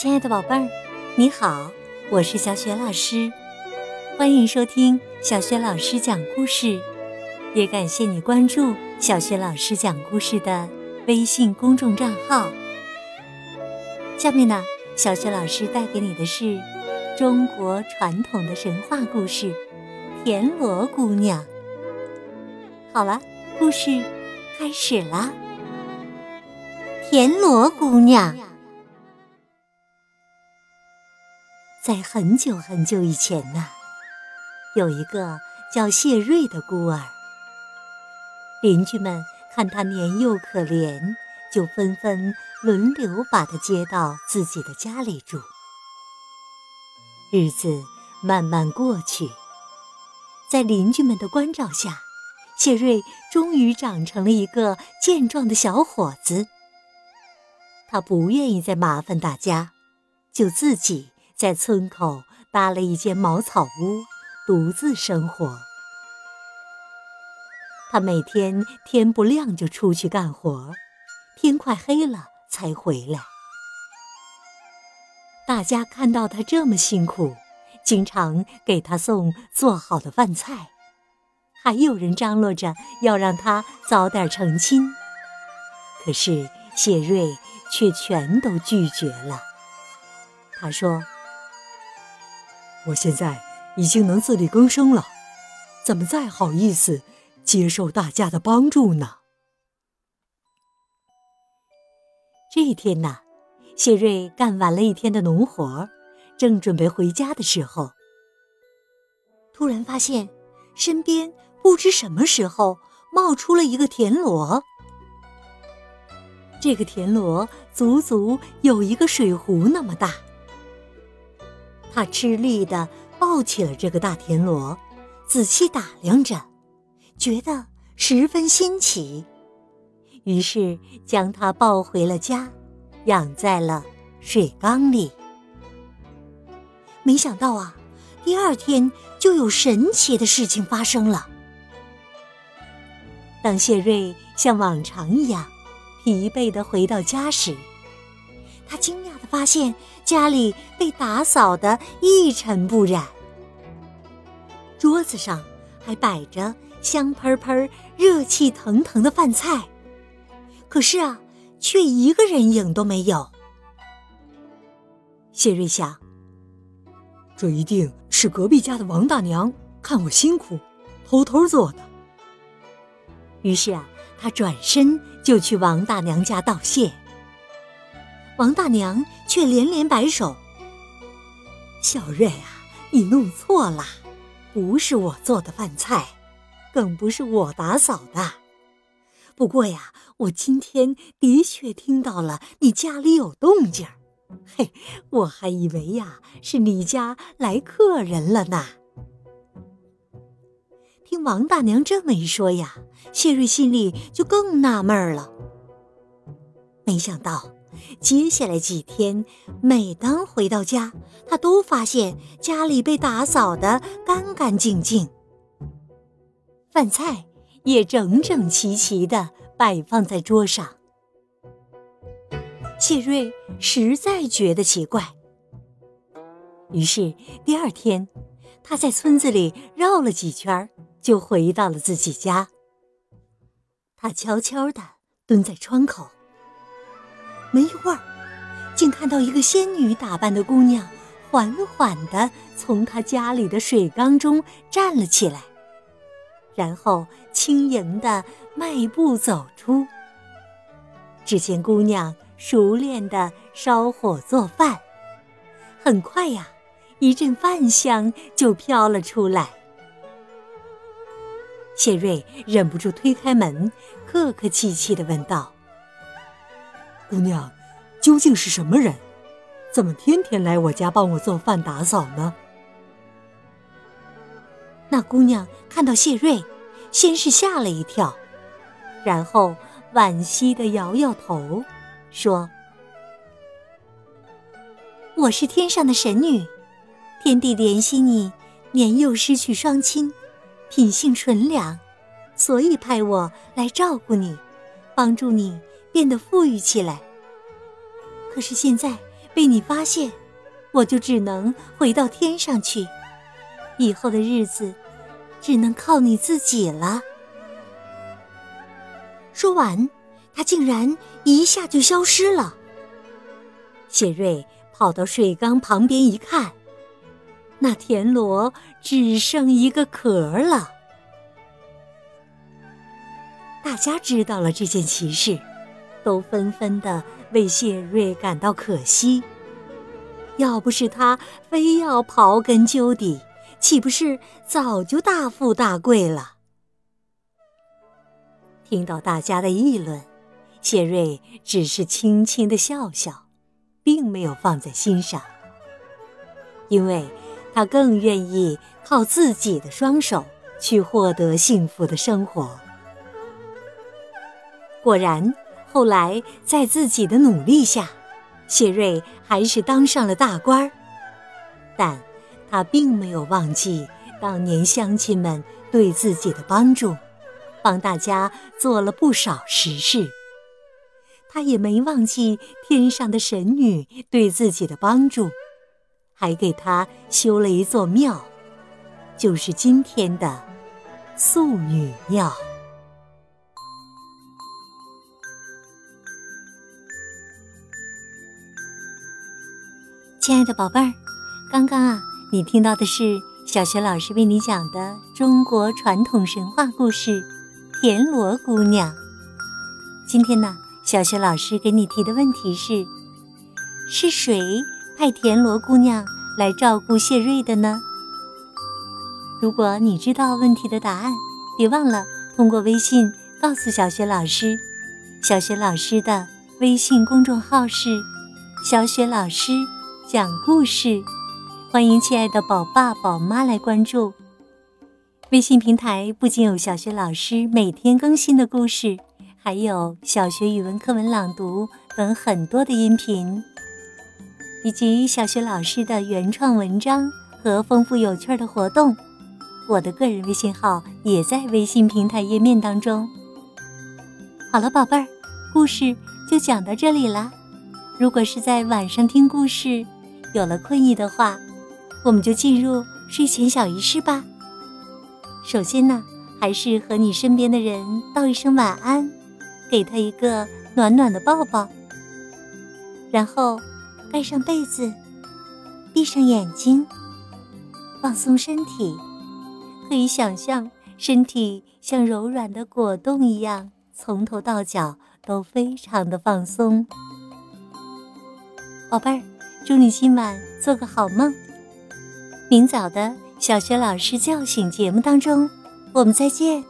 亲爱的宝贝儿，你好，我是小雪老师，欢迎收听小雪老师讲故事，也感谢你关注小雪老师讲故事的微信公众账号。下面呢，小雪老师带给你的是中国传统的神话故事《田螺姑娘》。好了，故事开始啦，《田螺姑娘》。在很久很久以前呢，有一个叫谢瑞的孤儿。邻居们看他年幼可怜，就纷纷轮流把他接到自己的家里住。日子慢慢过去，在邻居们的关照下，谢瑞终于长成了一个健壮的小伙子。他不愿意再麻烦大家，就自己。在村口搭了一间茅草屋，独自生活。他每天天不亮就出去干活，天快黑了才回来。大家看到他这么辛苦，经常给他送做好的饭菜，还有人张罗着要让他早点成亲。可是谢瑞却全都拒绝了。他说。我现在已经能自力更生了，怎么再好意思接受大家的帮助呢？这一天呢，谢瑞干完了一天的农活，正准备回家的时候，突然发现身边不知什么时候冒出了一个田螺。这个田螺足足有一个水壶那么大。他吃力地抱起了这个大田螺，仔细打量着，觉得十分新奇，于是将它抱回了家，养在了水缸里。没想到啊，第二天就有神奇的事情发生了。当谢瑞像往常一样疲惫地回到家时，他惊讶地发现。家里被打扫得一尘不染，桌子上还摆着香喷喷、热气腾腾的饭菜，可是啊，却一个人影都没有。谢瑞想，这一定是隔壁家的王大娘看我辛苦，偷偷做的。于是啊，他转身就去王大娘家道谢。王大娘却连连摆手：“小瑞啊，你弄错了，不是我做的饭菜，更不是我打扫的。不过呀，我今天的确听到了你家里有动静儿，嘿，我还以为呀是你家来客人了呢。”听王大娘这么一说呀，谢瑞心里就更纳闷了，没想到。接下来几天，每当回到家，他都发现家里被打扫得干干净净，饭菜也整整齐齐地摆放在桌上。谢瑞实在觉得奇怪，于是第二天，他在村子里绕了几圈，就回到了自己家。他悄悄地蹲在窗口。没一会儿，竟看到一个仙女打扮的姑娘，缓缓地从她家里的水缸中站了起来，然后轻盈地迈步走出。只见姑娘熟练地烧火做饭，很快呀，一阵饭香就飘了出来。谢瑞忍不住推开门，客客气气地问道。姑娘，究竟是什么人？怎么天天来我家帮我做饭打扫呢？那姑娘看到谢瑞，先是吓了一跳，然后惋惜的摇摇头，说：“我是天上的神女，天帝怜惜你年幼失去双亲，品性纯良，所以派我来照顾你，帮助你。”变得富裕起来。可是现在被你发现，我就只能回到天上去，以后的日子只能靠你自己了。”说完，他竟然一下就消失了。谢瑞跑到水缸旁边一看，那田螺只剩一个壳了。大家知道了这件奇事，都纷纷的为谢瑞感到可惜。要不是他非要刨根究底，岂不是早就大富大贵了？听到大家的议论，谢瑞只是轻轻的笑笑，并没有放在心上，因为他更愿意靠自己的双手去获得幸福的生活。果然，后来在自己的努力下，谢瑞还是当上了大官儿。但他并没有忘记当年乡亲们对自己的帮助，帮大家做了不少实事。他也没忘记天上的神女对自己的帮助，还给他修了一座庙，就是今天的素女庙。亲爱的宝贝儿，刚刚啊，你听到的是小学老师为你讲的中国传统神话故事《田螺姑娘》。今天呢，小学老师给你提的问题是：是谁派田螺姑娘来照顾谢瑞的呢？如果你知道问题的答案，别忘了通过微信告诉小学老师。小学老师的微信公众号是“小雪老师”。讲故事，欢迎亲爱的宝爸宝妈来关注微信平台。不仅有小学老师每天更新的故事，还有小学语文课文朗读等很多的音频，以及小学老师的原创文章和丰富有趣的活动。我的个人微信号也在微信平台页面当中。好了，宝贝儿，故事就讲到这里了。如果是在晚上听故事，有了困意的话，我们就进入睡前小仪式吧。首先呢，还是和你身边的人道一声晚安，给他一个暖暖的抱抱。然后盖上被子，闭上眼睛，放松身体。可以想象身体像柔软的果冻一样，从头到脚都非常的放松。宝贝儿。祝你今晚做个好梦。明早的小学老师叫醒节目当中，我们再见。